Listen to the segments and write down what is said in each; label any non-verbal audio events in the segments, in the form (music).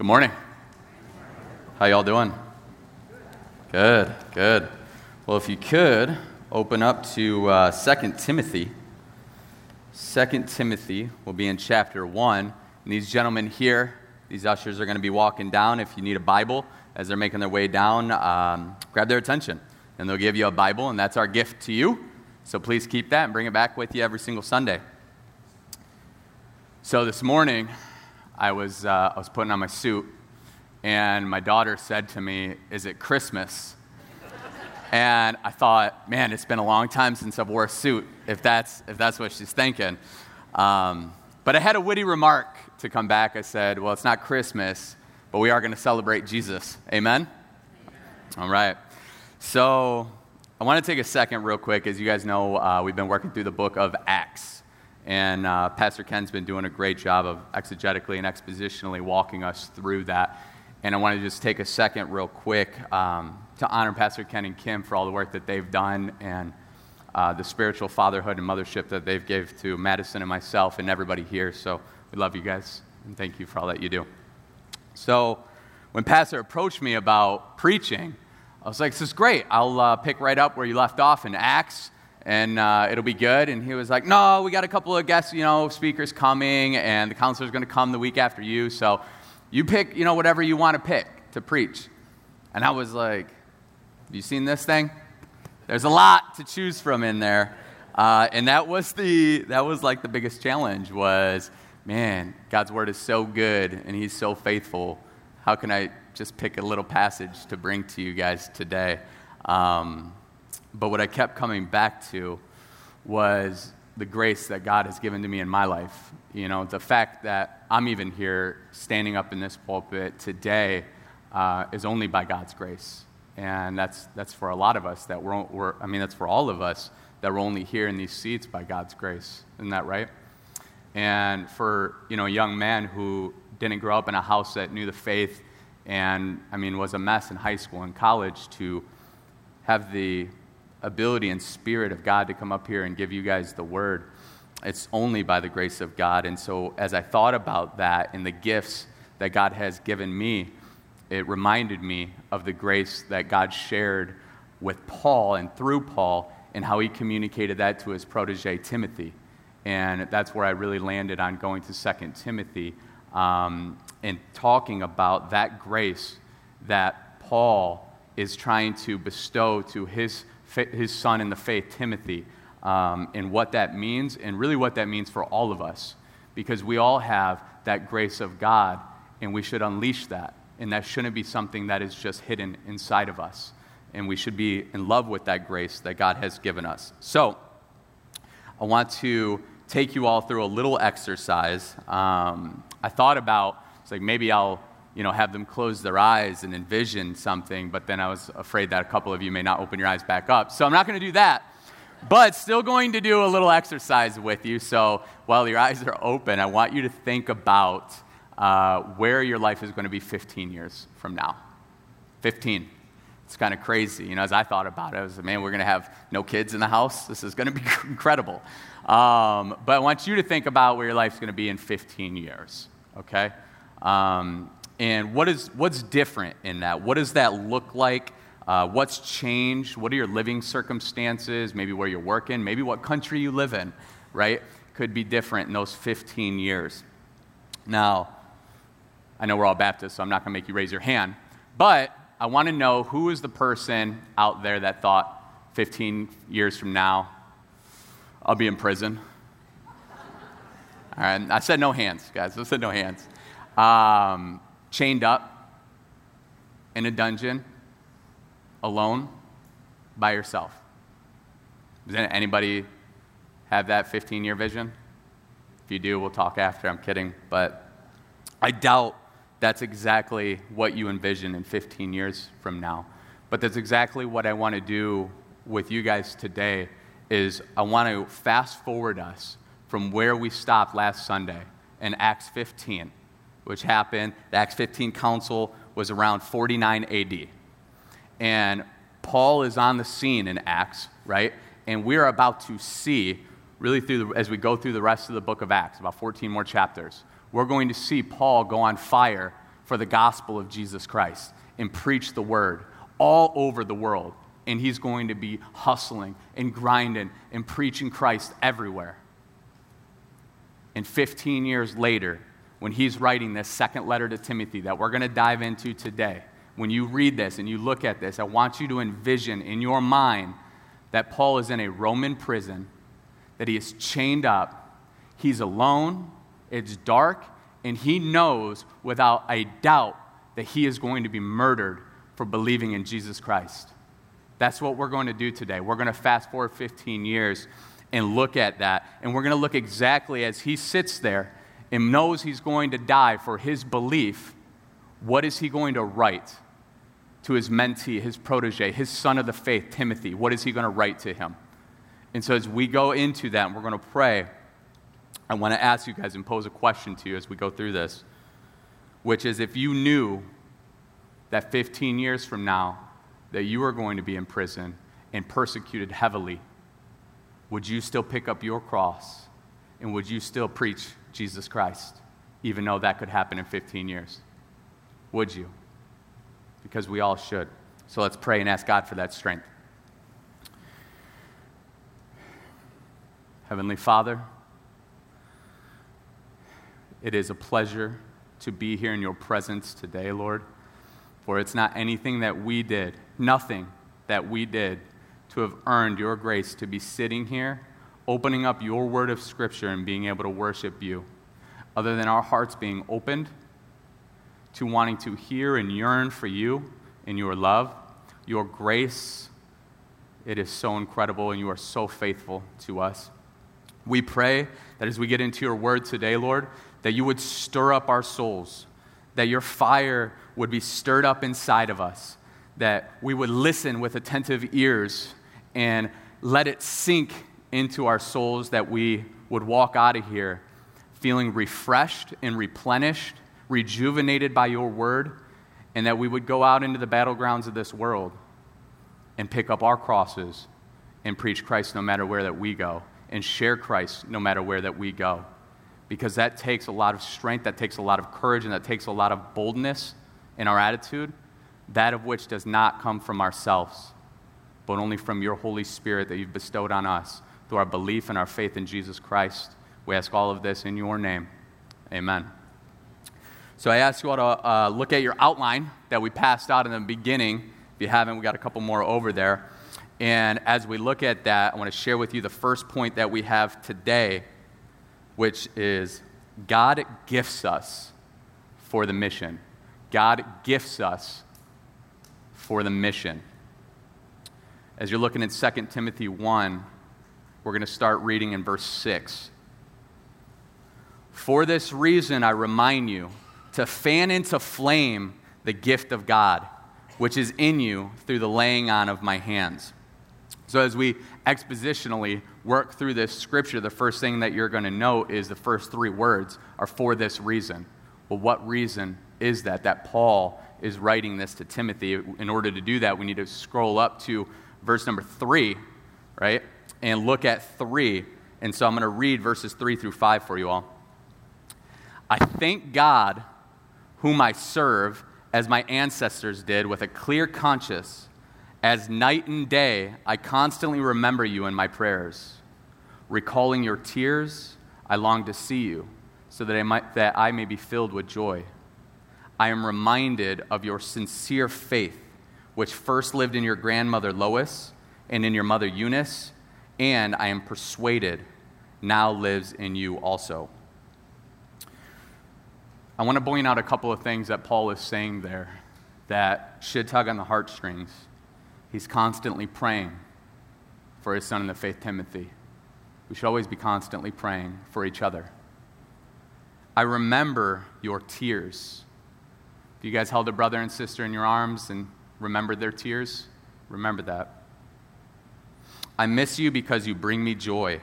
Good morning. How y'all doing? Good, good. Well, if you could open up to uh, 2 Timothy. 2 Timothy will be in chapter 1. And these gentlemen here, these ushers are going to be walking down. If you need a Bible as they're making their way down, um, grab their attention. And they'll give you a Bible, and that's our gift to you. So please keep that and bring it back with you every single Sunday. So this morning, I was, uh, I was putting on my suit, and my daughter said to me, Is it Christmas? and I thought, man, it's been a long time since I've wore a suit, if that's, if that's what she's thinking. Um, but I had a witty remark to come back. I said, Well, it's not Christmas, but we are going to celebrate Jesus. Amen? All right. So I want to take a second, real quick. As you guys know, uh, we've been working through the book of Acts. And uh, Pastor Ken's been doing a great job of exegetically and expositionally walking us through that. And I want to just take a second, real quick, um, to honor Pastor Ken and Kim for all the work that they've done and uh, the spiritual fatherhood and mothership that they've gave to Madison and myself and everybody here. So we love you guys, and thank you for all that you do. So when Pastor approached me about preaching, I was like, this is great. I'll uh, pick right up where you left off in Acts and uh, it'll be good. And he was like, No, we got a couple of guests, you know, speakers coming, and the counselor's going to come the week after you. So you pick, you know, whatever you want to pick to preach. And I was like, Have you seen this thing? There's a lot to choose from in there. Uh, and that was the that was like the biggest challenge was man god's word is so good and he's so faithful how can i just pick a little passage to bring to you guys today um, but what I kept coming back to was the grace that God has given to me in my life. You know, the fact that I'm even here standing up in this pulpit today uh, is only by God's grace. And that's, that's for a lot of us that we're, we're, I mean, that's for all of us that we're only here in these seats by God's grace. Isn't that right? And for, you know, a young man who didn't grow up in a house that knew the faith and, I mean, was a mess in high school and college to have the ability and spirit of God to come up here and give you guys the word. It's only by the grace of God. And so, as I thought about that and the gifts that God has given me, it reminded me of the grace that God shared with Paul and through Paul and how he communicated that to his protege Timothy. And that's where I really landed on going to 2 Timothy um, and talking about that grace that Paul is trying to bestow to his his son in the faith, Timothy, um, and what that means, and really what that means for all of us. Because we all have that grace of God, and we should unleash that. And that shouldn't be something that is just hidden inside of us. And we should be in love with that grace that God has given us. So, I want to take you all through a little exercise. Um, I thought about, it's like maybe I'll you know, have them close their eyes and envision something, but then I was afraid that a couple of you may not open your eyes back up. So I'm not going to do that, but still going to do a little exercise with you. So while your eyes are open, I want you to think about uh, where your life is going to be 15 years from now. 15. It's kind of crazy. You know, as I thought about it, I was like, man, we're going to have no kids in the house. This is going to be (laughs) incredible. Um, but I want you to think about where your life's going to be in 15 years, okay? Um, and what is, what's different in that? What does that look like? Uh, what's changed? What are your living circumstances? Maybe where you're working, maybe what country you live in, right? Could be different in those 15 years. Now, I know we're all Baptists, so I'm not going to make you raise your hand, but I want to know who is the person out there that thought 15 years from now, I'll be in prison? All right, I said no hands, guys. I said no hands. Um, chained up in a dungeon, alone, by yourself. Does anybody have that 15 year vision? If you do, we'll talk after. I'm kidding. But I doubt that's exactly what you envision in 15 years from now. But that's exactly what I want to do with you guys today is I want to fast forward us from where we stopped last Sunday in Acts 15 which happened, the Acts 15 council was around 49 AD. And Paul is on the scene in Acts, right? And we're about to see, really through the, as we go through the rest of the book of Acts, about 14 more chapters, we're going to see Paul go on fire for the gospel of Jesus Christ and preach the word all over the world. And he's going to be hustling and grinding and preaching Christ everywhere. And 15 years later, when he's writing this second letter to Timothy that we're going to dive into today, when you read this and you look at this, I want you to envision in your mind that Paul is in a Roman prison, that he is chained up, he's alone, it's dark, and he knows without a doubt that he is going to be murdered for believing in Jesus Christ. That's what we're going to do today. We're going to fast forward 15 years and look at that. And we're going to look exactly as he sits there and knows he's going to die for his belief. What is he going to write to his mentee, his protege, his son of the faith, Timothy? What is he going to write to him? And so as we go into that, we're going to pray. I want to ask you guys and pose a question to you as we go through this, which is if you knew that 15 years from now that you are going to be in prison and persecuted heavily would you still pick up your cross and would you still preach Jesus Christ, even though that could happen in 15 years? Would you? Because we all should. So let's pray and ask God for that strength. Heavenly Father, it is a pleasure to be here in your presence today, Lord. For it's not anything that we did, nothing that we did to have earned your grace to be sitting here, opening up your word of Scripture and being able to worship you, other than our hearts being opened to wanting to hear and yearn for you and your love, your grace. It is so incredible, and you are so faithful to us. We pray that as we get into your word today, Lord, that you would stir up our souls, that your fire would be stirred up inside of us, that we would listen with attentive ears and let it sink into our souls that we would walk out of here feeling refreshed and replenished, rejuvenated by your word, and that we would go out into the battlegrounds of this world and pick up our crosses and preach Christ no matter where that we go and share Christ no matter where that we go. Because that takes a lot of strength, that takes a lot of courage, and that takes a lot of boldness in our attitude, that of which does not come from ourselves but only from your Holy Spirit that you've bestowed on us through our belief and our faith in Jesus Christ. We ask all of this in your name. Amen. So I ask you all to uh, look at your outline that we passed out in the beginning. If you haven't, we got a couple more over there. And as we look at that, I want to share with you the first point that we have today, which is God gifts us for the mission. God gifts us for the mission. As you're looking at 2 Timothy 1, we're going to start reading in verse 6. For this reason, I remind you to fan into flame the gift of God, which is in you through the laying on of my hands. So, as we expositionally work through this scripture, the first thing that you're going to note is the first three words are for this reason. Well, what reason is that? That Paul is writing this to Timothy. In order to do that, we need to scroll up to verse number three, right? And look at three. And so I'm going to read verses three through five for you all. I thank God, whom I serve, as my ancestors did, with a clear conscience. As night and day, I constantly remember you in my prayers. Recalling your tears, I long to see you, so that I, might, that I may be filled with joy. I am reminded of your sincere faith which first lived in your grandmother Lois and in your mother Eunice, and I am persuaded now lives in you also. I want to point out a couple of things that Paul is saying there that should tug on the heartstrings. He's constantly praying for his son in the faith, Timothy. We should always be constantly praying for each other. I remember your tears. If you guys held a brother and sister in your arms and remembered their tears? Remember that. I miss you because you bring me joy.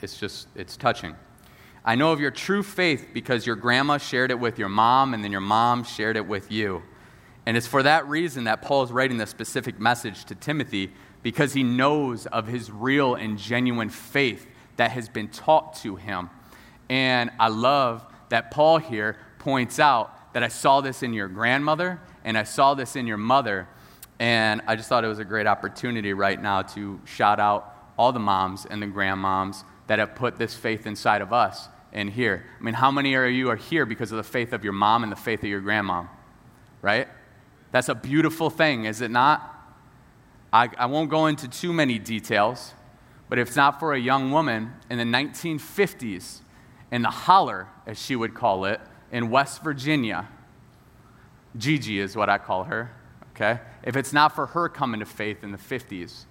It's just, it's touching. I know of your true faith because your grandma shared it with your mom, and then your mom shared it with you. And it's for that reason that Paul is writing this specific message to Timothy because he knows of his real and genuine faith that has been taught to him. And I love that Paul here points out that I saw this in your grandmother and I saw this in your mother. And I just thought it was a great opportunity right now to shout out all the moms and the grandmoms that have put this faith inside of us and here. I mean, how many of you are here because of the faith of your mom and the faith of your grandmom? Right? That's a beautiful thing, is it not? I, I won't go into too many details, but if it's not for a young woman in the 1950s in the holler, as she would call it, in West Virginia, Gigi is what I call her, okay? If it's not for her coming to faith in the 50s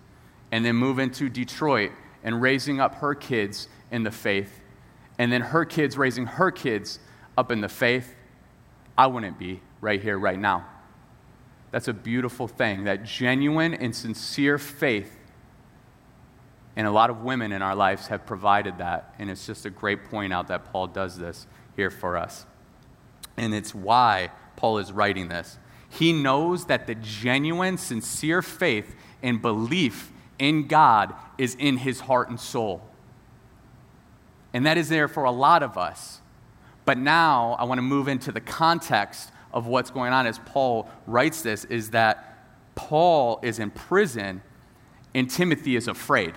and then moving to Detroit and raising up her kids in the faith, and then her kids raising her kids up in the faith, I wouldn't be right here, right now. That's a beautiful thing. That genuine and sincere faith. And a lot of women in our lives have provided that. And it's just a great point out that Paul does this here for us. And it's why Paul is writing this. He knows that the genuine, sincere faith and belief in God is in his heart and soul. And that is there for a lot of us. But now I want to move into the context of what's going on as Paul writes this is that Paul is in prison and Timothy is afraid.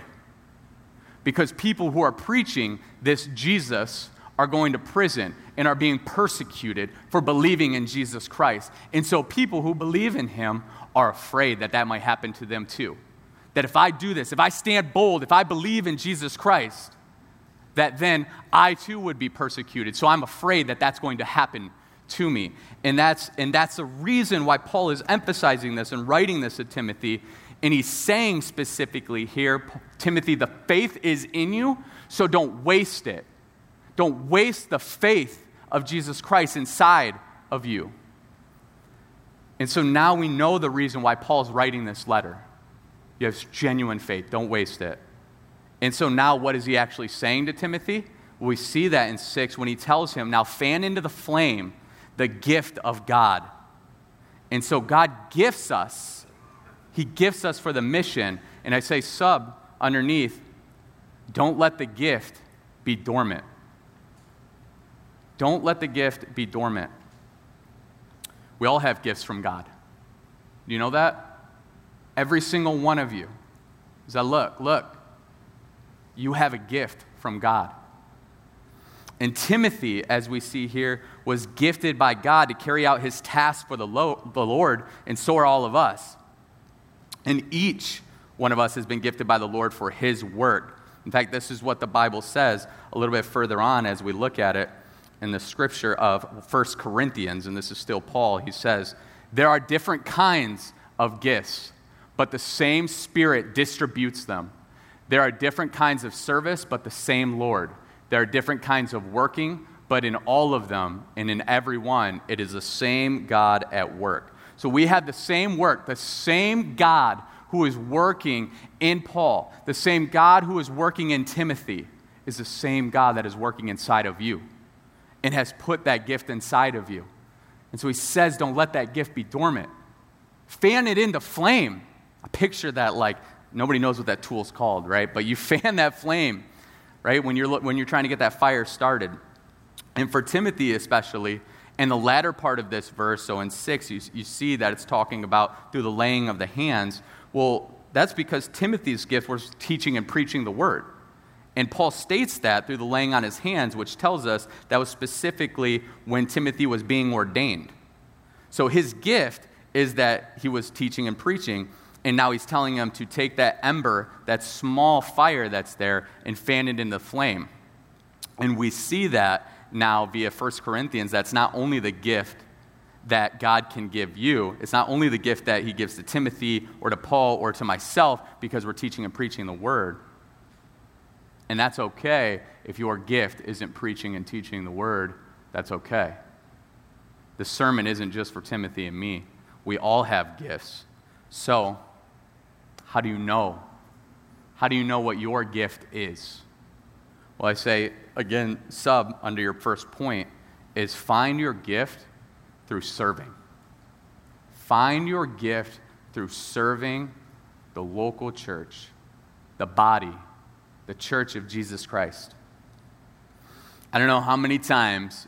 Because people who are preaching this Jesus are going to prison and are being persecuted for believing in Jesus Christ. And so people who believe in him are afraid that that might happen to them too. That if I do this, if I stand bold, if I believe in Jesus Christ, that then I too would be persecuted. So I'm afraid that that's going to happen to me. And that's, and that's the reason why Paul is emphasizing this and writing this to Timothy. And he's saying specifically here, Timothy, the faith is in you, so don't waste it. Don't waste the faith of Jesus Christ inside of you. And so now we know the reason why Paul's writing this letter. You have genuine faith, don't waste it. And so now what is he actually saying to Timothy? we see that in 6 when he tells him, Now fan into the flame the gift of God. And so God gifts us. He gifts us for the mission. And I say, sub underneath, don't let the gift be dormant. Don't let the gift be dormant. We all have gifts from God. Do you know that? Every single one of you. Is that look, look, you have a gift from God. And Timothy, as we see here, was gifted by God to carry out his task for the, the Lord, and so are all of us. And each one of us has been gifted by the Lord for his work. In fact, this is what the Bible says a little bit further on as we look at it in the scripture of 1 Corinthians, and this is still Paul. He says, There are different kinds of gifts, but the same Spirit distributes them. There are different kinds of service, but the same Lord. There are different kinds of working, but in all of them and in every one, it is the same God at work. So we have the same work, the same God who is working in Paul, the same God who is working in Timothy, is the same God that is working inside of you and has put that gift inside of you. And so he says, don't let that gift be dormant. Fan it into flame. I picture that like nobody knows what that tool's called, right? But you (laughs) fan that flame right? When you're, when you're trying to get that fire started. And for Timothy, especially, in the latter part of this verse, so in 6, you, you see that it's talking about through the laying of the hands. Well, that's because Timothy's gift was teaching and preaching the word. And Paul states that through the laying on his hands, which tells us that was specifically when Timothy was being ordained. So his gift is that he was teaching and preaching. And now he's telling him to take that ember, that small fire that's there, and fan it in the flame. And we see that now via 1 Corinthians. That's not only the gift that God can give you, it's not only the gift that he gives to Timothy or to Paul or to myself because we're teaching and preaching the word. And that's okay if your gift isn't preaching and teaching the word. That's okay. The sermon isn't just for Timothy and me. We all have gifts. So, how do you know? How do you know what your gift is? Well, I say, again, sub under your first point is find your gift through serving. Find your gift through serving the local church, the body, the church of Jesus Christ. I don't know how many times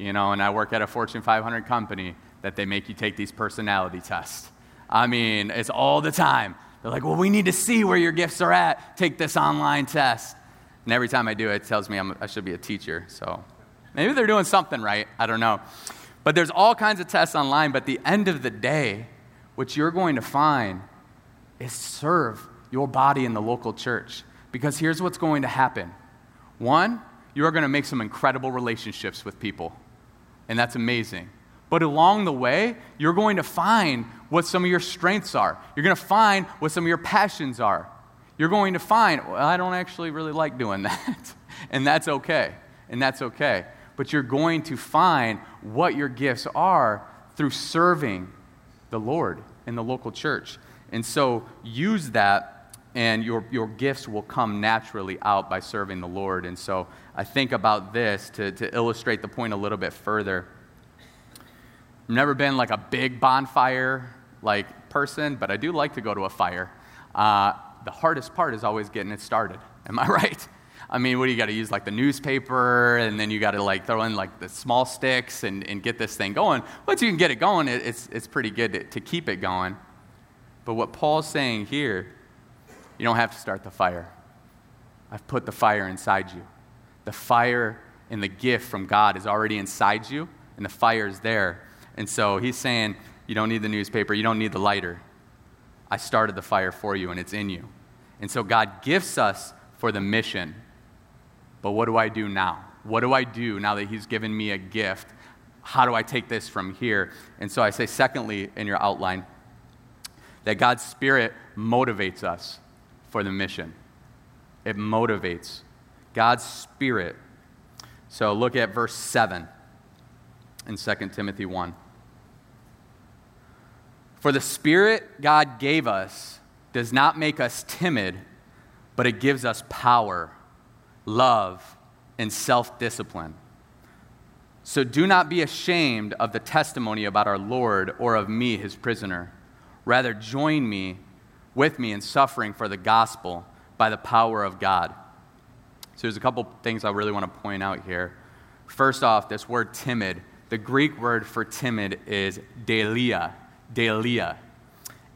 you know, and I work at a Fortune 500 company that they make you take these personality tests. I mean, it's all the time. They're like, well, we need to see where your gifts are at. Take this online test. And every time I do it, it tells me I'm, i should be a teacher. So maybe they're doing something right. I don't know. But there's all kinds of tests online. But the end of the day, what you're going to find is serve your body in the local church. Because here's what's going to happen one, you are going to make some incredible relationships with people, and that's amazing. But along the way, you're going to find what some of your strengths are. You're going to find what some of your passions are. You're going to find, well, I don't actually really like doing (laughs) that. and that's okay. And that's okay. But you're going to find what your gifts are through serving the Lord in the local church. And so use that, and your, your gifts will come naturally out by serving the Lord. And so I think about this to, to illustrate the point a little bit further. I've never been like a big bonfire like person, but I do like to go to a fire. Uh, the hardest part is always getting it started. (laughs) Am I right? I mean, what do you got to use like the newspaper, and then you got to like throw in like the small sticks and, and get this thing going. Once you can get it going, it, it's, it's pretty good to, to keep it going. But what Paul's saying here, you don't have to start the fire. I've put the fire inside you. The fire and the gift from God is already inside you, and the fire is there. And so he's saying, You don't need the newspaper, you don't need the lighter. I started the fire for you, and it's in you. And so God gifts us for the mission. But what do I do now? What do I do now that He's given me a gift? How do I take this from here? And so I say, secondly, in your outline, that God's Spirit motivates us for the mission. It motivates God's Spirit. So look at verse 7 in 2 Timothy 1. For the Spirit God gave us does not make us timid, but it gives us power, love, and self discipline. So do not be ashamed of the testimony about our Lord or of me, his prisoner. Rather, join me with me in suffering for the gospel by the power of God. So there's a couple things I really want to point out here. First off, this word timid. The Greek word for timid is deilia, deilia.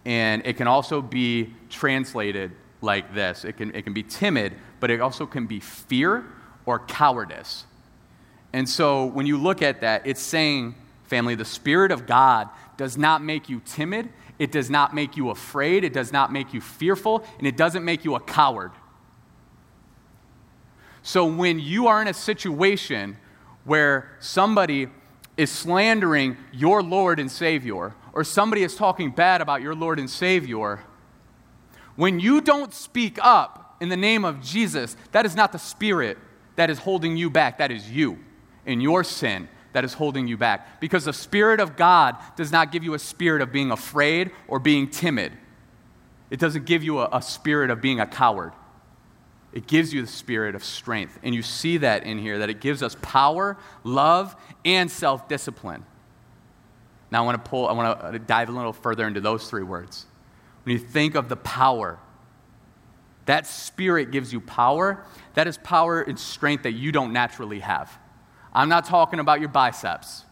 And it can also be translated like this. It can, it can be timid, but it also can be fear or cowardice. And so when you look at that, it's saying, family, the Spirit of God does not make you timid, it does not make you afraid, it does not make you fearful, and it doesn't make you a coward. So when you are in a situation where somebody is slandering your Lord and Savior, or somebody is talking bad about your Lord and Savior, when you don't speak up in the name of Jesus, that is not the Spirit that is holding you back, that is you in your sin that is holding you back. Because the Spirit of God does not give you a spirit of being afraid or being timid, it doesn't give you a, a spirit of being a coward. It gives you the spirit of strength. And you see that in here, that it gives us power, love, and self discipline. Now, I want to pull, I want to dive a little further into those three words. When you think of the power, that spirit gives you power. That is power and strength that you don't naturally have. I'm not talking about your biceps.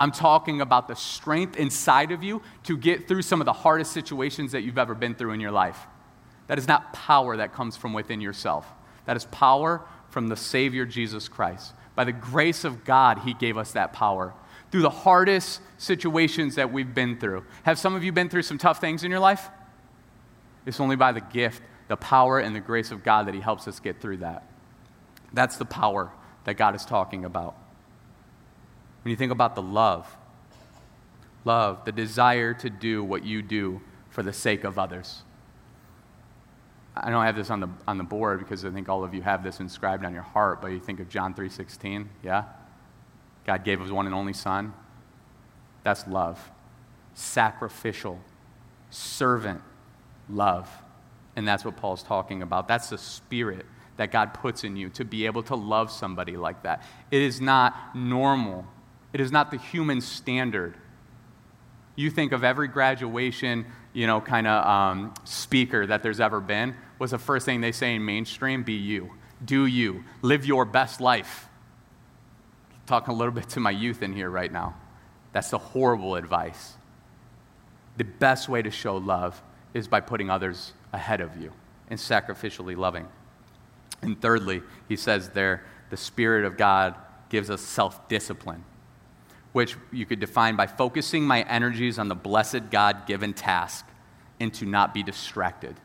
I'm talking about the strength inside of you to get through some of the hardest situations that you've ever been through in your life. That is not power that comes from within yourself. That is power from the Savior Jesus Christ. By the grace of God, He gave us that power through the hardest situations that we've been through. Have some of you been through some tough things in your life? It's only by the gift, the power, and the grace of God that He helps us get through that. That's the power that God is talking about. When you think about the love, love, the desire to do what you do for the sake of others. I don't have this on the, on the board because I think all of you have this inscribed on your heart, but you think of John 3.16, yeah? God gave his one and only son. That's love. Sacrificial, servant love. And that's what Paul's talking about. That's the spirit that God puts in you to be able to love somebody like that. It is not normal, it is not the human standard. You think of every graduation, you know, kind of um, speaker that there's ever been, was the first thing they say in mainstream be you. Do you. Live your best life. talking a little bit to my youth in here right now. That's the horrible advice. The best way to show love is by putting others ahead of you and sacrificially loving. And thirdly, he says there, the Spirit of God gives us self discipline, which you could define by focusing my energies on the blessed God given task and to not be distracted.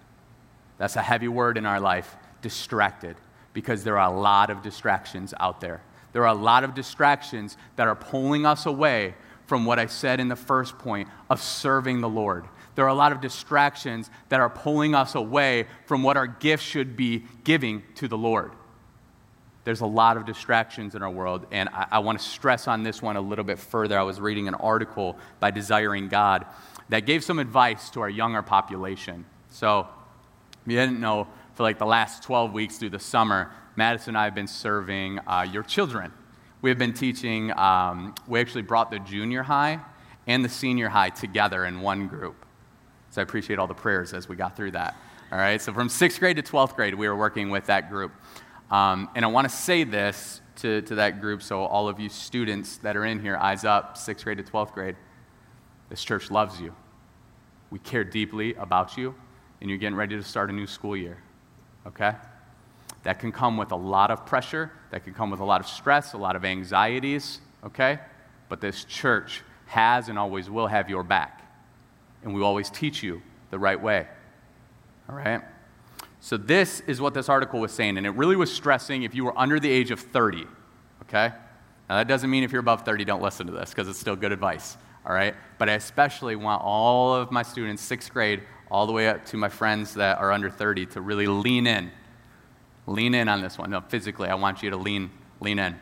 That's a heavy word in our life, distracted, because there are a lot of distractions out there. There are a lot of distractions that are pulling us away from what I said in the first point of serving the Lord. There are a lot of distractions that are pulling us away from what our gift should be giving to the Lord. There's a lot of distractions in our world, and I, I want to stress on this one a little bit further. I was reading an article by Desiring God that gave some advice to our younger population. So, if you didn't know, for like the last 12 weeks through the summer, Madison and I have been serving uh, your children. We have been teaching, um, we actually brought the junior high and the senior high together in one group. So I appreciate all the prayers as we got through that. All right, so from sixth grade to 12th grade, we were working with that group. Um, and I want to say this to, to that group so all of you students that are in here, eyes up, sixth grade to 12th grade, this church loves you. We care deeply about you, and you're getting ready to start a new school year. Okay? That can come with a lot of pressure, that can come with a lot of stress, a lot of anxieties, okay? But this church has and always will have your back. And we always teach you the right way. All right? So, this is what this article was saying, and it really was stressing if you were under the age of 30, okay? Now, that doesn't mean if you're above 30, don't listen to this, because it's still good advice, all right? But I especially want all of my students, sixth grade, all the way up to my friends that are under 30, to really lean in. Lean in on this one. No, physically, I want you to lean, lean in.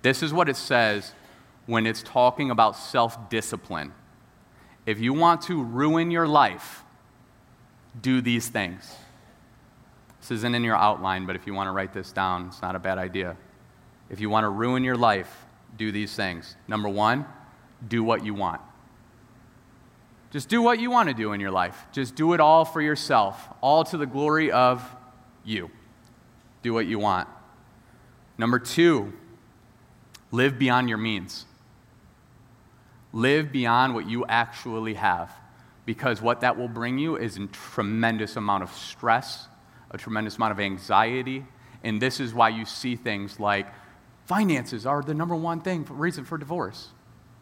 This is what it says when it's talking about self discipline. If you want to ruin your life, do these things. This isn't in your outline, but if you want to write this down, it's not a bad idea. If you want to ruin your life, do these things. Number one, do what you want. Just do what you want to do in your life. Just do it all for yourself, all to the glory of you. Do what you want. Number two, live beyond your means. Live beyond what you actually have because what that will bring you is a tremendous amount of stress, a tremendous amount of anxiety, and this is why you see things like finances are the number one thing for, reason for divorce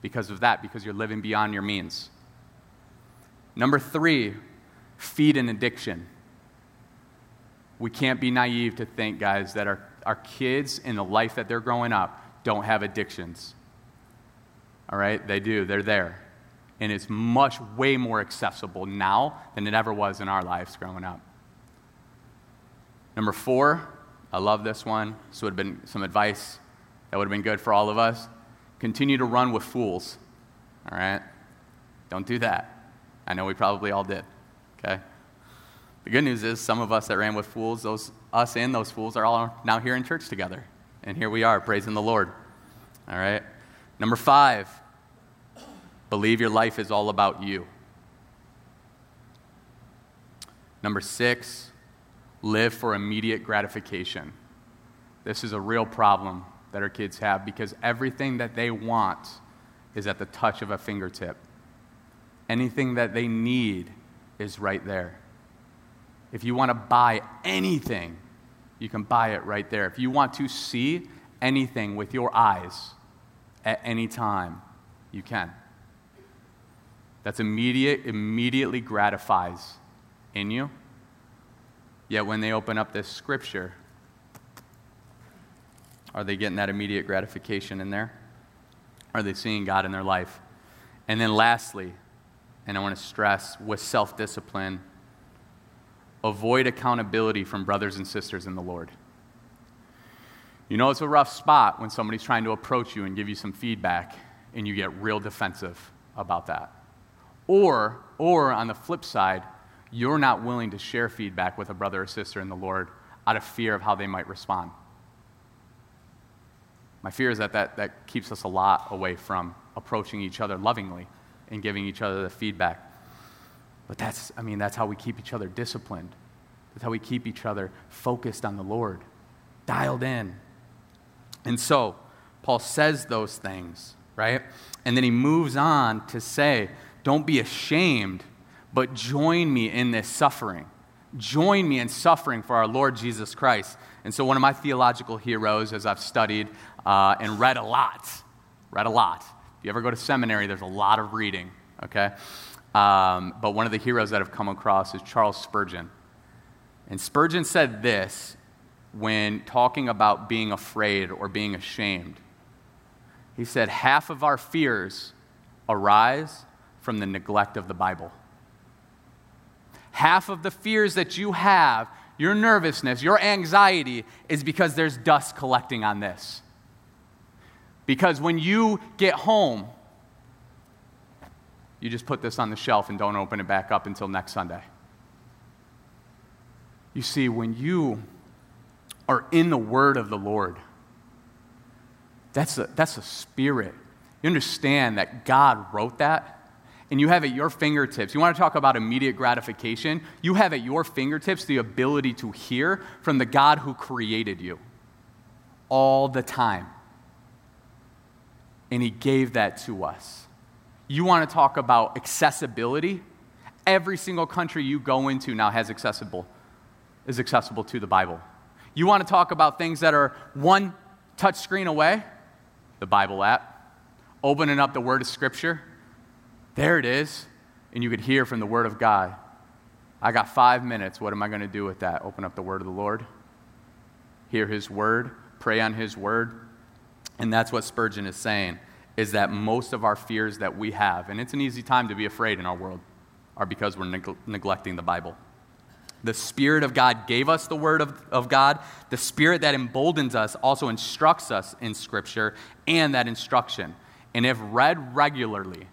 because of that because you're living beyond your means. Number 3, feed an addiction. We can't be naive to think, guys, that our, our kids in the life that they're growing up don't have addictions. All right? They do, they're there. And it's much, way more accessible now than it ever was in our lives growing up. Number four, I love this one. This would have been some advice that would have been good for all of us. Continue to run with fools. All right? Don't do that. I know we probably all did. Okay? The good news is some of us that ran with fools, those us and those fools are all now here in church together. And here we are praising the Lord. All right? Number five, believe your life is all about you. Number six, live for immediate gratification. This is a real problem that our kids have because everything that they want is at the touch of a fingertip. Anything that they need is right there. If you want to buy anything, you can buy it right there. If you want to see anything with your eyes, at any time, you can. That's immediate, immediately gratifies in you. Yet when they open up this scripture, are they getting that immediate gratification in there? Are they seeing God in their life? And then lastly, and I want to stress with self discipline, avoid accountability from brothers and sisters in the Lord. You know, it's a rough spot when somebody's trying to approach you and give you some feedback and you get real defensive about that. Or, or on the flip side, you're not willing to share feedback with a brother or sister in the Lord out of fear of how they might respond. My fear is that that, that keeps us a lot away from approaching each other lovingly and giving each other the feedback. But that's, I mean, that's how we keep each other disciplined. That's how we keep each other focused on the Lord, dialed in, and so, Paul says those things, right? And then he moves on to say, Don't be ashamed, but join me in this suffering. Join me in suffering for our Lord Jesus Christ. And so, one of my theological heroes, as I've studied uh, and read a lot, read a lot. If you ever go to seminary, there's a lot of reading, okay? Um, but one of the heroes that I've come across is Charles Spurgeon. And Spurgeon said this when talking about being afraid or being ashamed. He said, Half of our fears arise from the neglect of the Bible. Half of the fears that you have, your nervousness, your anxiety, is because there's dust collecting on this. Because when you get home, you just put this on the shelf and don't open it back up until next Sunday. You see, when you are in the word of the Lord, that's a, that's a spirit. You understand that God wrote that? And you have at your fingertips, you want to talk about immediate gratification? You have at your fingertips the ability to hear from the God who created you all the time. And He gave that to us. You want to talk about accessibility? Every single country you go into now has accessible, is accessible to the Bible. You want to talk about things that are one touch screen away? The Bible app. Opening up the Word of Scripture. There it is. And you could hear from the Word of God. I got five minutes. What am I going to do with that? Open up the Word of the Lord, hear His Word, pray on His Word. And that's what Spurgeon is saying is that most of our fears that we have, and it's an easy time to be afraid in our world, are because we're neg- neglecting the Bible. The Spirit of God gave us the Word of, of God. The Spirit that emboldens us also instructs us in Scripture and that instruction. And if read regularly,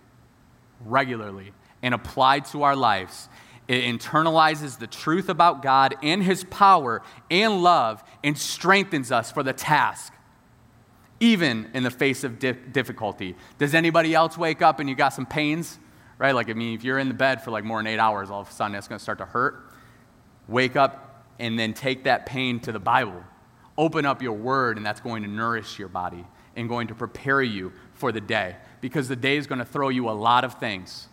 regularly, and applied to our lives, it internalizes the truth about God and His power and love and strengthens us for the task, even in the face of di- difficulty. Does anybody else wake up and you got some pains? Right? Like, I mean, if you're in the bed for like more than eight hours, all of a sudden it's going to start to hurt Wake up and then take that pain to the Bible. Open up your word, and that's going to nourish your body and going to prepare you for the day because the day is going to throw you a lot of things.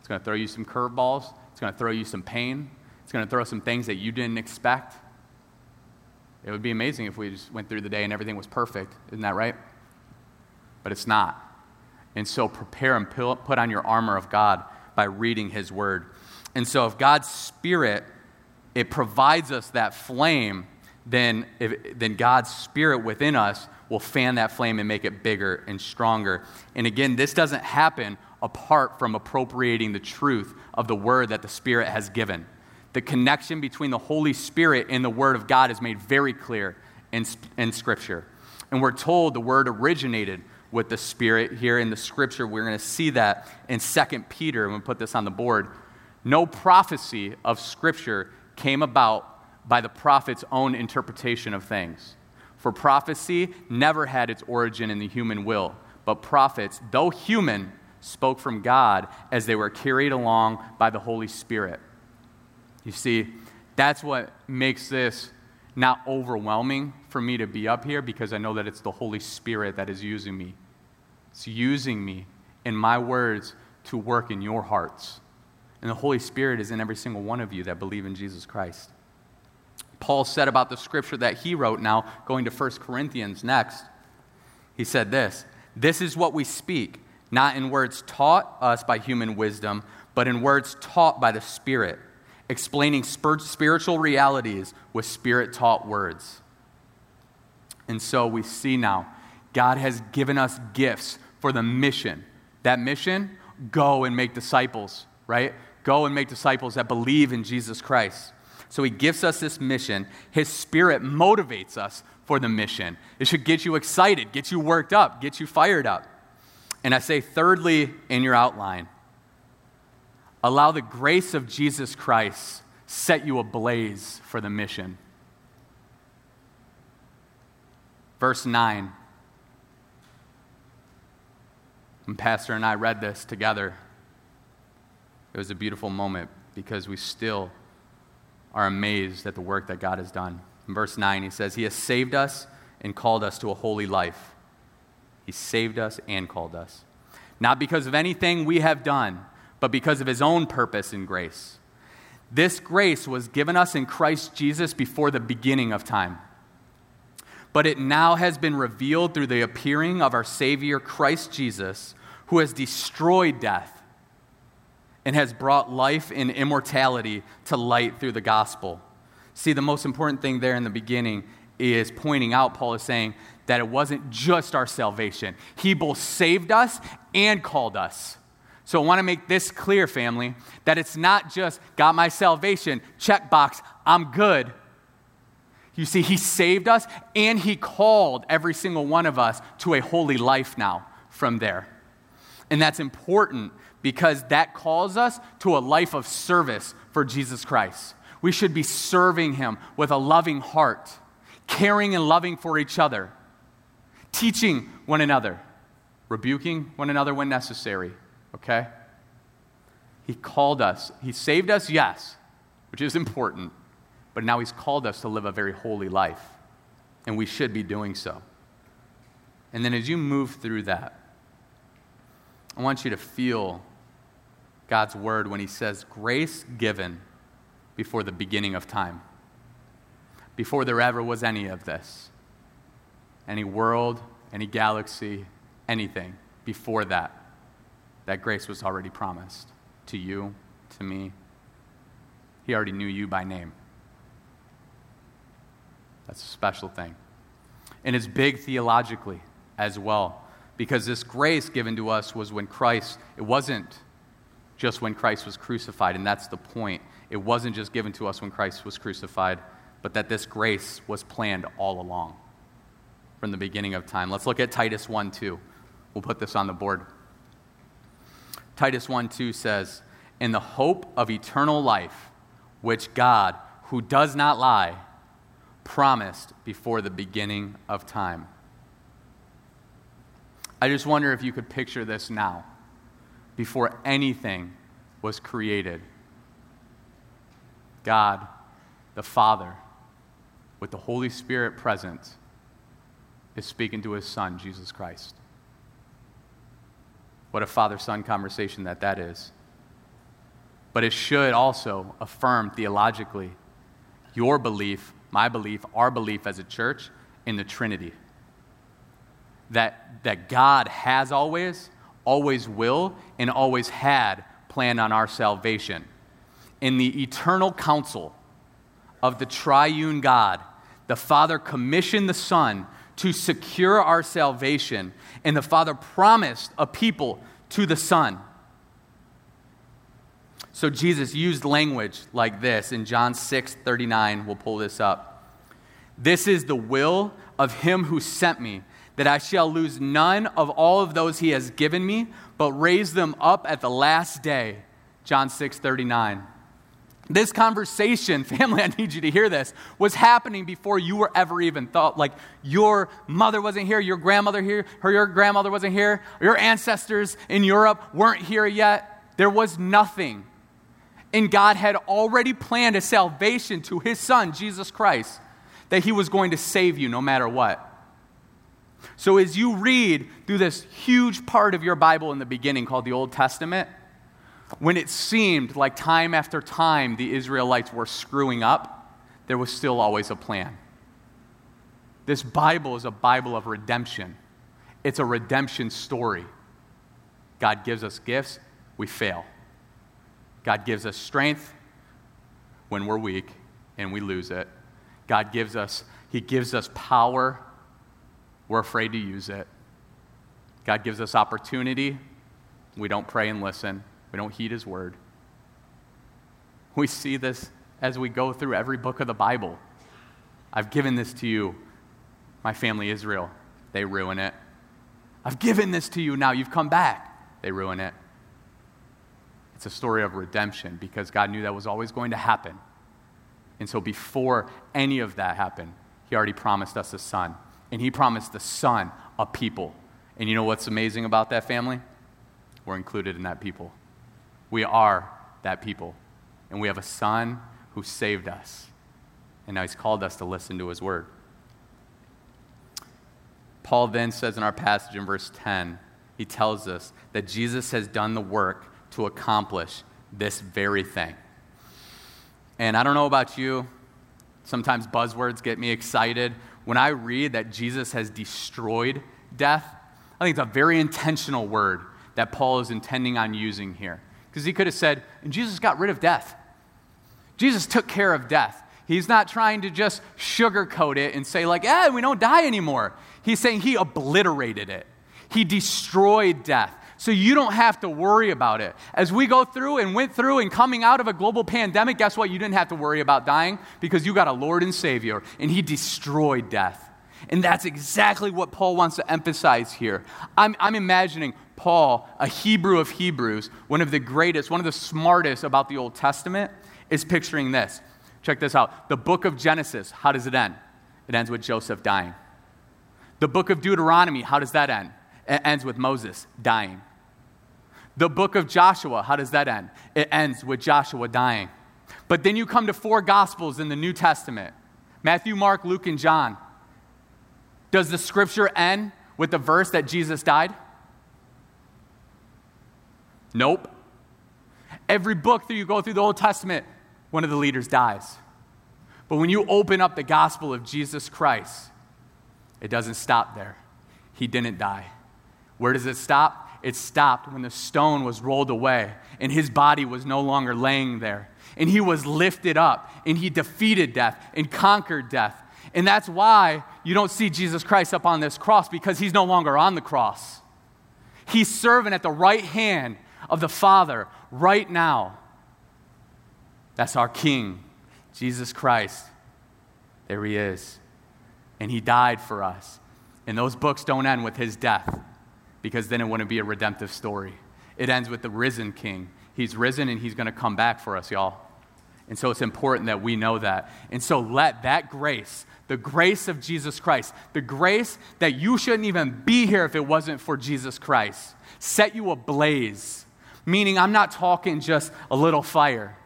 It's going to throw you some curveballs, it's going to throw you some pain, it's going to throw some things that you didn't expect. It would be amazing if we just went through the day and everything was perfect. Isn't that right? But it's not. And so prepare and put on your armor of God by reading His Word. And so if God's Spirit it provides us that flame, then, if, then God's Spirit within us will fan that flame and make it bigger and stronger. And again, this doesn't happen apart from appropriating the truth of the word that the Spirit has given. The connection between the Holy Spirit and the Word of God is made very clear in, in Scripture. And we're told the Word originated with the Spirit here in the Scripture. We're going to see that in 2 Peter. I'm going to put this on the board. No prophecy of Scripture came about by the prophet's own interpretation of things. For prophecy never had its origin in the human will, but prophets, though human, spoke from God as they were carried along by the Holy Spirit. You see, that's what makes this not overwhelming for me to be up here because I know that it's the Holy Spirit that is using me. It's using me in my words to work in your hearts. And the Holy Spirit is in every single one of you that believe in Jesus Christ. Paul said about the scripture that he wrote now, going to 1 Corinthians next. He said this This is what we speak, not in words taught us by human wisdom, but in words taught by the Spirit, explaining spiritual realities with spirit taught words. And so we see now, God has given us gifts for the mission. That mission, go and make disciples, right? Go and make disciples that believe in Jesus Christ. So he gives us this mission. His spirit motivates us for the mission. It should get you excited, get you worked up, get you fired up. And I say, thirdly, in your outline, allow the grace of Jesus Christ set you ablaze for the mission. Verse 9. When Pastor and I read this together, it was a beautiful moment because we still are amazed at the work that God has done. In verse 9, he says, He has saved us and called us to a holy life, He saved us and called us. Not because of anything we have done, but because of his own purpose and grace. This grace was given us in Christ Jesus before the beginning of time. But it now has been revealed through the appearing of our Savior, Christ Jesus, who has destroyed death and has brought life and immortality to light through the gospel. See, the most important thing there in the beginning is pointing out, Paul is saying, that it wasn't just our salvation. He both saved us and called us. So I want to make this clear, family, that it's not just got my salvation, check box, I'm good. You see, He saved us and He called every single one of us to a holy life now from there. And that's important because that calls us to a life of service for Jesus Christ. We should be serving Him with a loving heart, caring and loving for each other teaching one another, rebuking one another when necessary, okay? He called us. He saved us, yes, which is important, but now He's called us to live a very holy life, and we should be doing so. And then as you move through that, I want you to feel God's word when He says, grace given before the beginning of time, before there ever was any of this any world, any galaxy, anything before that. That grace was already promised to you, to me. He already knew you by name. That's a special thing. And it's big theologically as well, because this grace given to us was when Christ, it wasn't just when Christ was crucified, and that's the point. It wasn't just given to us when Christ was crucified, but that this grace was planned all along from the beginning of time. Let's look at Titus 1 2. We'll put this on the board. Titus 1 2 says, In the hope of eternal life, which God, who does not lie, promised before the beginning of time. I just wonder if you could picture this now, before anything was created. God, the Father, with the Holy Spirit present, is speaking to his son, Jesus Christ. What a father son conversation that that is. But it should also affirm theologically your belief, my belief, our belief as a church in the Trinity. That, that God has always, always will, and always had planned on our salvation. In the eternal counsel of the triune God, the Father commissioned the Son to secure our salvation. And the Father promised a people to the Son. So Jesus used language like this in John 6 39. We'll pull this up. This is the will of him who sent me, that I shall lose none of all of those he has given me, but raise them up at the last day. John 6 39. This conversation, (laughs) family, I need you to hear this, was happening before you were ever even thought. Like your mother wasn't here, your grandmother here, or your grandmother wasn't here, your ancestors in Europe weren't here yet. There was nothing. And God had already planned a salvation to his son, Jesus Christ, that he was going to save you no matter what. So as you read through this huge part of your Bible in the beginning called the Old Testament, when it seemed like time after time the Israelites were screwing up, there was still always a plan. This Bible is a Bible of redemption, it's a redemption story. God gives us gifts, we fail. God gives us strength when we're weak and we lose it. God gives us, He gives us power, we're afraid to use it. God gives us opportunity, we don't pray and listen. We don't heed his word. We see this as we go through every book of the Bible. I've given this to you, my family Israel. They ruin it. I've given this to you, now you've come back. They ruin it. It's a story of redemption because God knew that was always going to happen. And so before any of that happened, He already promised us a son. And He promised the son a people. And you know what's amazing about that family? We're included in that people. We are that people. And we have a son who saved us. And now he's called us to listen to his word. Paul then says in our passage in verse 10, he tells us that Jesus has done the work to accomplish this very thing. And I don't know about you, sometimes buzzwords get me excited. When I read that Jesus has destroyed death, I think it's a very intentional word that Paul is intending on using here. Because he could have said, and Jesus got rid of death. Jesus took care of death. He's not trying to just sugarcoat it and say, like, eh, we don't die anymore. He's saying he obliterated it, he destroyed death. So you don't have to worry about it. As we go through and went through and coming out of a global pandemic, guess what? You didn't have to worry about dying because you got a Lord and Savior, and He destroyed death. And that's exactly what Paul wants to emphasize here. I'm, I'm, imagining Paul, a Hebrew of Hebrews, one of the greatest, one of the smartest about the Old Testament, is picturing this. Check this out. The book of Genesis, how does it end? It ends with Joseph dying. The book of Deuteronomy, how does that end? It ends with Moses dying. The book of Joshua, how does that end? It ends with Joshua dying. But then you come to four gospels in the New Testament Matthew, Mark, Luke, and John. Does the scripture end with the verse that Jesus died? Nope. Every book that you go through the Old Testament, one of the leaders dies. But when you open up the gospel of Jesus Christ, it doesn't stop there. He didn't die. Where does it stop? It stopped when the stone was rolled away and his body was no longer laying there. And he was lifted up and he defeated death and conquered death. And that's why you don't see Jesus Christ up on this cross because he's no longer on the cross. He's serving at the right hand of the Father right now. That's our King, Jesus Christ. There he is. And he died for us. And those books don't end with his death because then it wouldn't be a redemptive story. It ends with the risen King. He's risen and he's going to come back for us, y'all. And so it's important that we know that. And so let that grace, the grace of Jesus Christ, the grace that you shouldn't even be here if it wasn't for Jesus Christ, set you ablaze meaning I'm not talking just a little fire.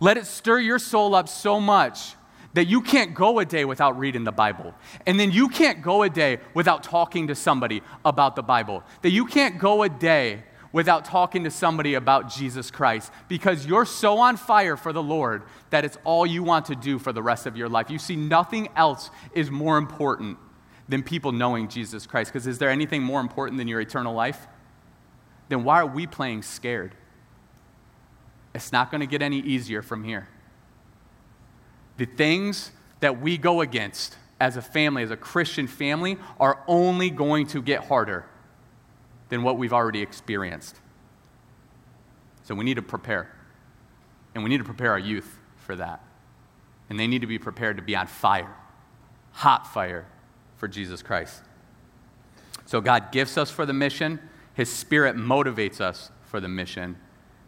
Let it stir your soul up so much that you can't go a day without reading the Bible. And then you can't go a day without talking to somebody about the Bible. That you can't go a day without talking to somebody about Jesus Christ because you're so on fire for the Lord that it's all you want to do for the rest of your life. You see, nothing else is more important than people knowing Jesus Christ. Because is there anything more important than your eternal life? then why are we playing scared? It's not going to get any easier from here. The things that we go against as a family, as a Christian family, are only going to get harder than what we've already experienced. So we need to prepare. And we need to prepare our youth for that. And they need to be prepared to be on fire, hot fire for Jesus Christ. So God gifts us for the mission. His Spirit motivates us for the mission.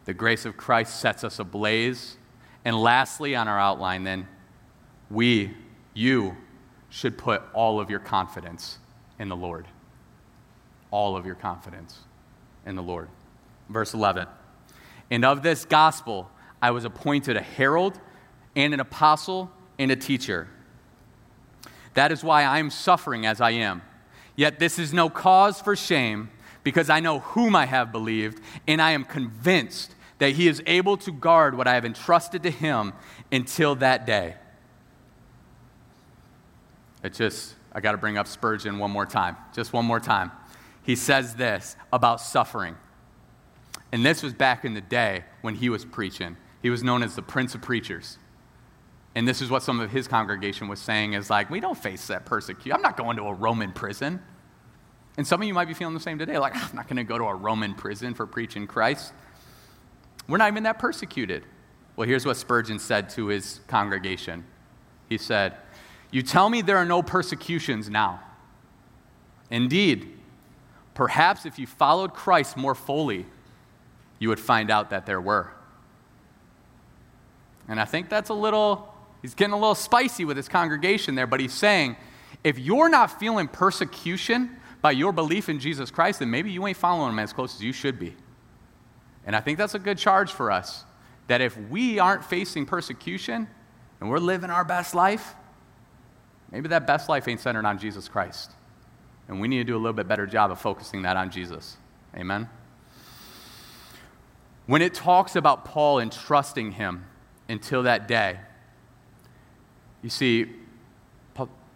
The grace of Christ sets us ablaze. And lastly, on our outline, then, we, you, should put all of your confidence in the Lord. All of your confidence in the Lord. Verse 11 And of this gospel I was appointed a herald and an apostle and a teacher. That is why I am suffering as I am. Yet this is no cause for shame because I know whom I have believed, and I am convinced that he is able to guard what I have entrusted to him until that day. It just, I got to bring up Spurgeon one more time, just one more time. He says this about suffering. And this was back in the day when he was preaching. He was known as the Prince of Preachers. And this is what some of his congregation was saying is like, we don't face that persecution. I'm not going to a Roman prison. And some of you might be feeling the same today like, ah, I'm not going to go to a Roman prison for preaching Christ. We're not even that persecuted. Well, here's what Spurgeon said to his congregation He said, You tell me there are no persecutions now. Indeed, perhaps if you followed Christ more fully, you would find out that there were. And I think that's a little, he's getting a little spicy with his congregation there, but he's saying, if you're not feeling persecution, by your belief in Jesus Christ, then maybe you ain't following him as close as you should be. And I think that's a good charge for us that if we aren't facing persecution and we're living our best life, maybe that best life ain't centered on Jesus Christ. And we need to do a little bit better job of focusing that on Jesus. Amen? When it talks about Paul entrusting him until that day, you see,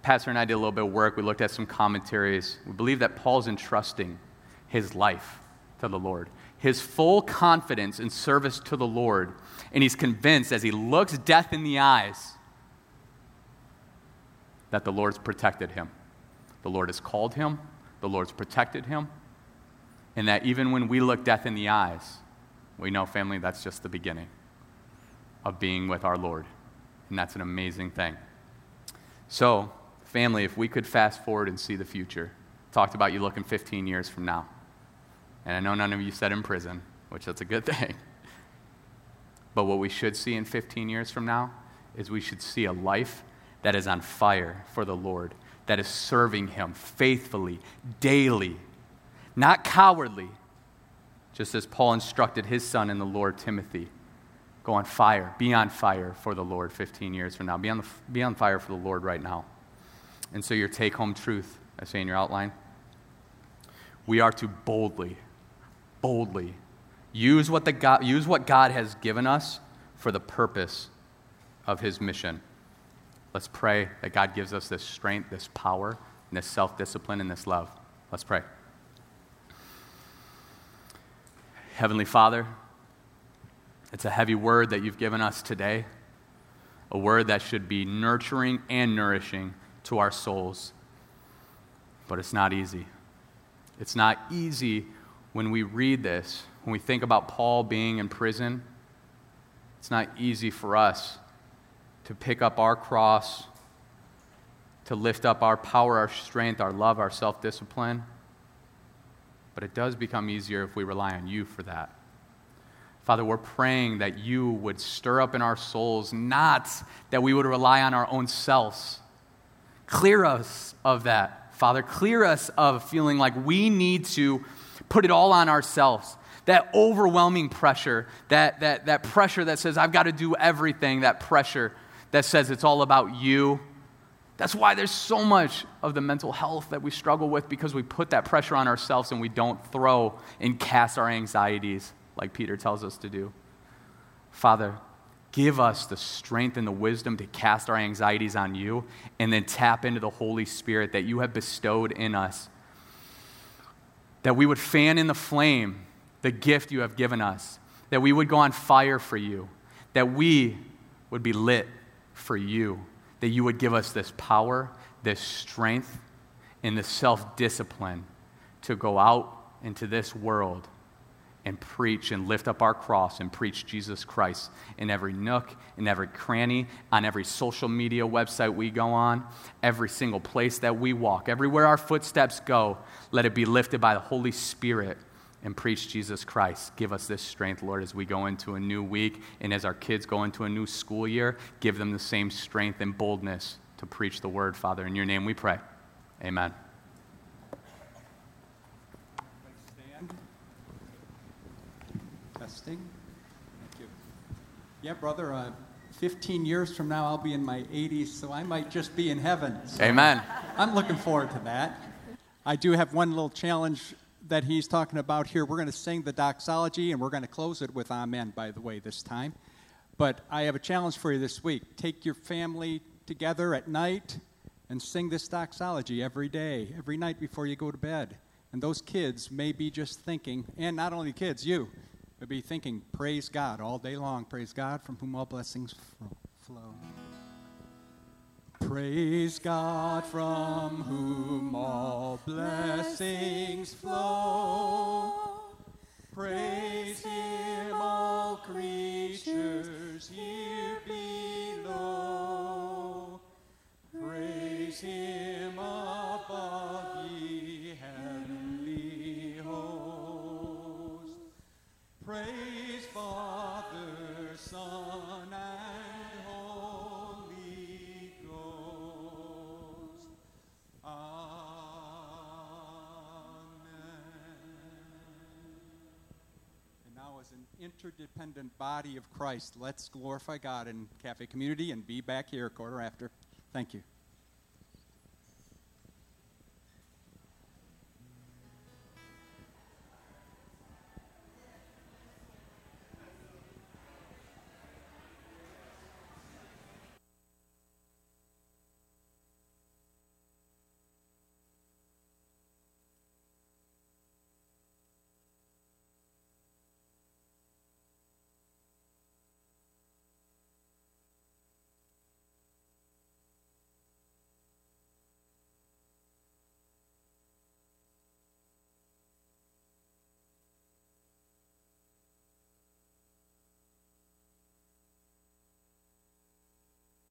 Pastor and I did a little bit of work. We looked at some commentaries. We believe that Paul's entrusting his life to the Lord, his full confidence in service to the Lord. And he's convinced as he looks death in the eyes that the Lord's protected him. The Lord has called him, the Lord's protected him, and that even when we look death in the eyes, we know, family, that's just the beginning of being with our Lord. And that's an amazing thing. So, family, if we could fast forward and see the future, talked about you looking 15 years from now. And I know none of you said in prison, which that's a good (laughs) thing. But what we should see in 15 years from now is we should see a life that is on fire for the Lord, that is serving Him faithfully, daily, not cowardly, just as Paul instructed his son in the Lord, Timothy. Go on fire, be on fire for the Lord 15 years from now. Be on, the, be on fire for the Lord right now. And so, your take home truth, I say in your outline, we are to boldly, boldly use what, the God, use what God has given us for the purpose of his mission. Let's pray that God gives us this strength, this power, and this self discipline, and this love. Let's pray. Heavenly Father, it's a heavy word that you've given us today, a word that should be nurturing and nourishing to our souls. But it's not easy. It's not easy when we read this, when we think about Paul being in prison. It's not easy for us to pick up our cross, to lift up our power, our strength, our love, our self discipline. But it does become easier if we rely on you for that. Father, we're praying that you would stir up in our souls, not that we would rely on our own selves. Clear us of that, Father. Clear us of feeling like we need to put it all on ourselves that overwhelming pressure, that, that, that pressure that says, I've got to do everything, that pressure that says it's all about you. That's why there's so much of the mental health that we struggle with because we put that pressure on ourselves and we don't throw and cast our anxieties like Peter tells us to do. Father, give us the strength and the wisdom to cast our anxieties on you and then tap into the Holy Spirit that you have bestowed in us. That we would fan in the flame the gift you have given us, that we would go on fire for you, that we would be lit for you, that you would give us this power, this strength, and this self discipline to go out into this world and preach and lift up our cross and preach Jesus Christ in every nook, in every cranny, on every social media website we go on, every single place that we walk, everywhere our footsteps go, let it be lifted by the Holy Spirit and preach Jesus Christ. Give us this strength, Lord, as we go into a new week and as our kids go into a new school year. Give them the same strength and boldness to preach the word, Father. In your name we pray. Amen. Testing. Thank you. Yeah, brother, uh, 15 years from now, I'll be in my 80s, so I might just be in heaven. So Amen. I'm looking forward to that. I do have one little challenge that he's talking about here. We're going to sing the doxology, and we're going to close it with Amen, by the way, this time. But I have a challenge for you this week. Take your family together at night and sing this doxology every day, every night before you go to bed. And those kids may be just thinking, and not only kids, you, may be thinking, praise God all day long. Praise God from whom all blessings flow. Praise God from whom all blessings flow. Praise Him, all creatures here interdependent body of Christ, let's glorify God in Cafe Community and be back here a quarter after. Thank you.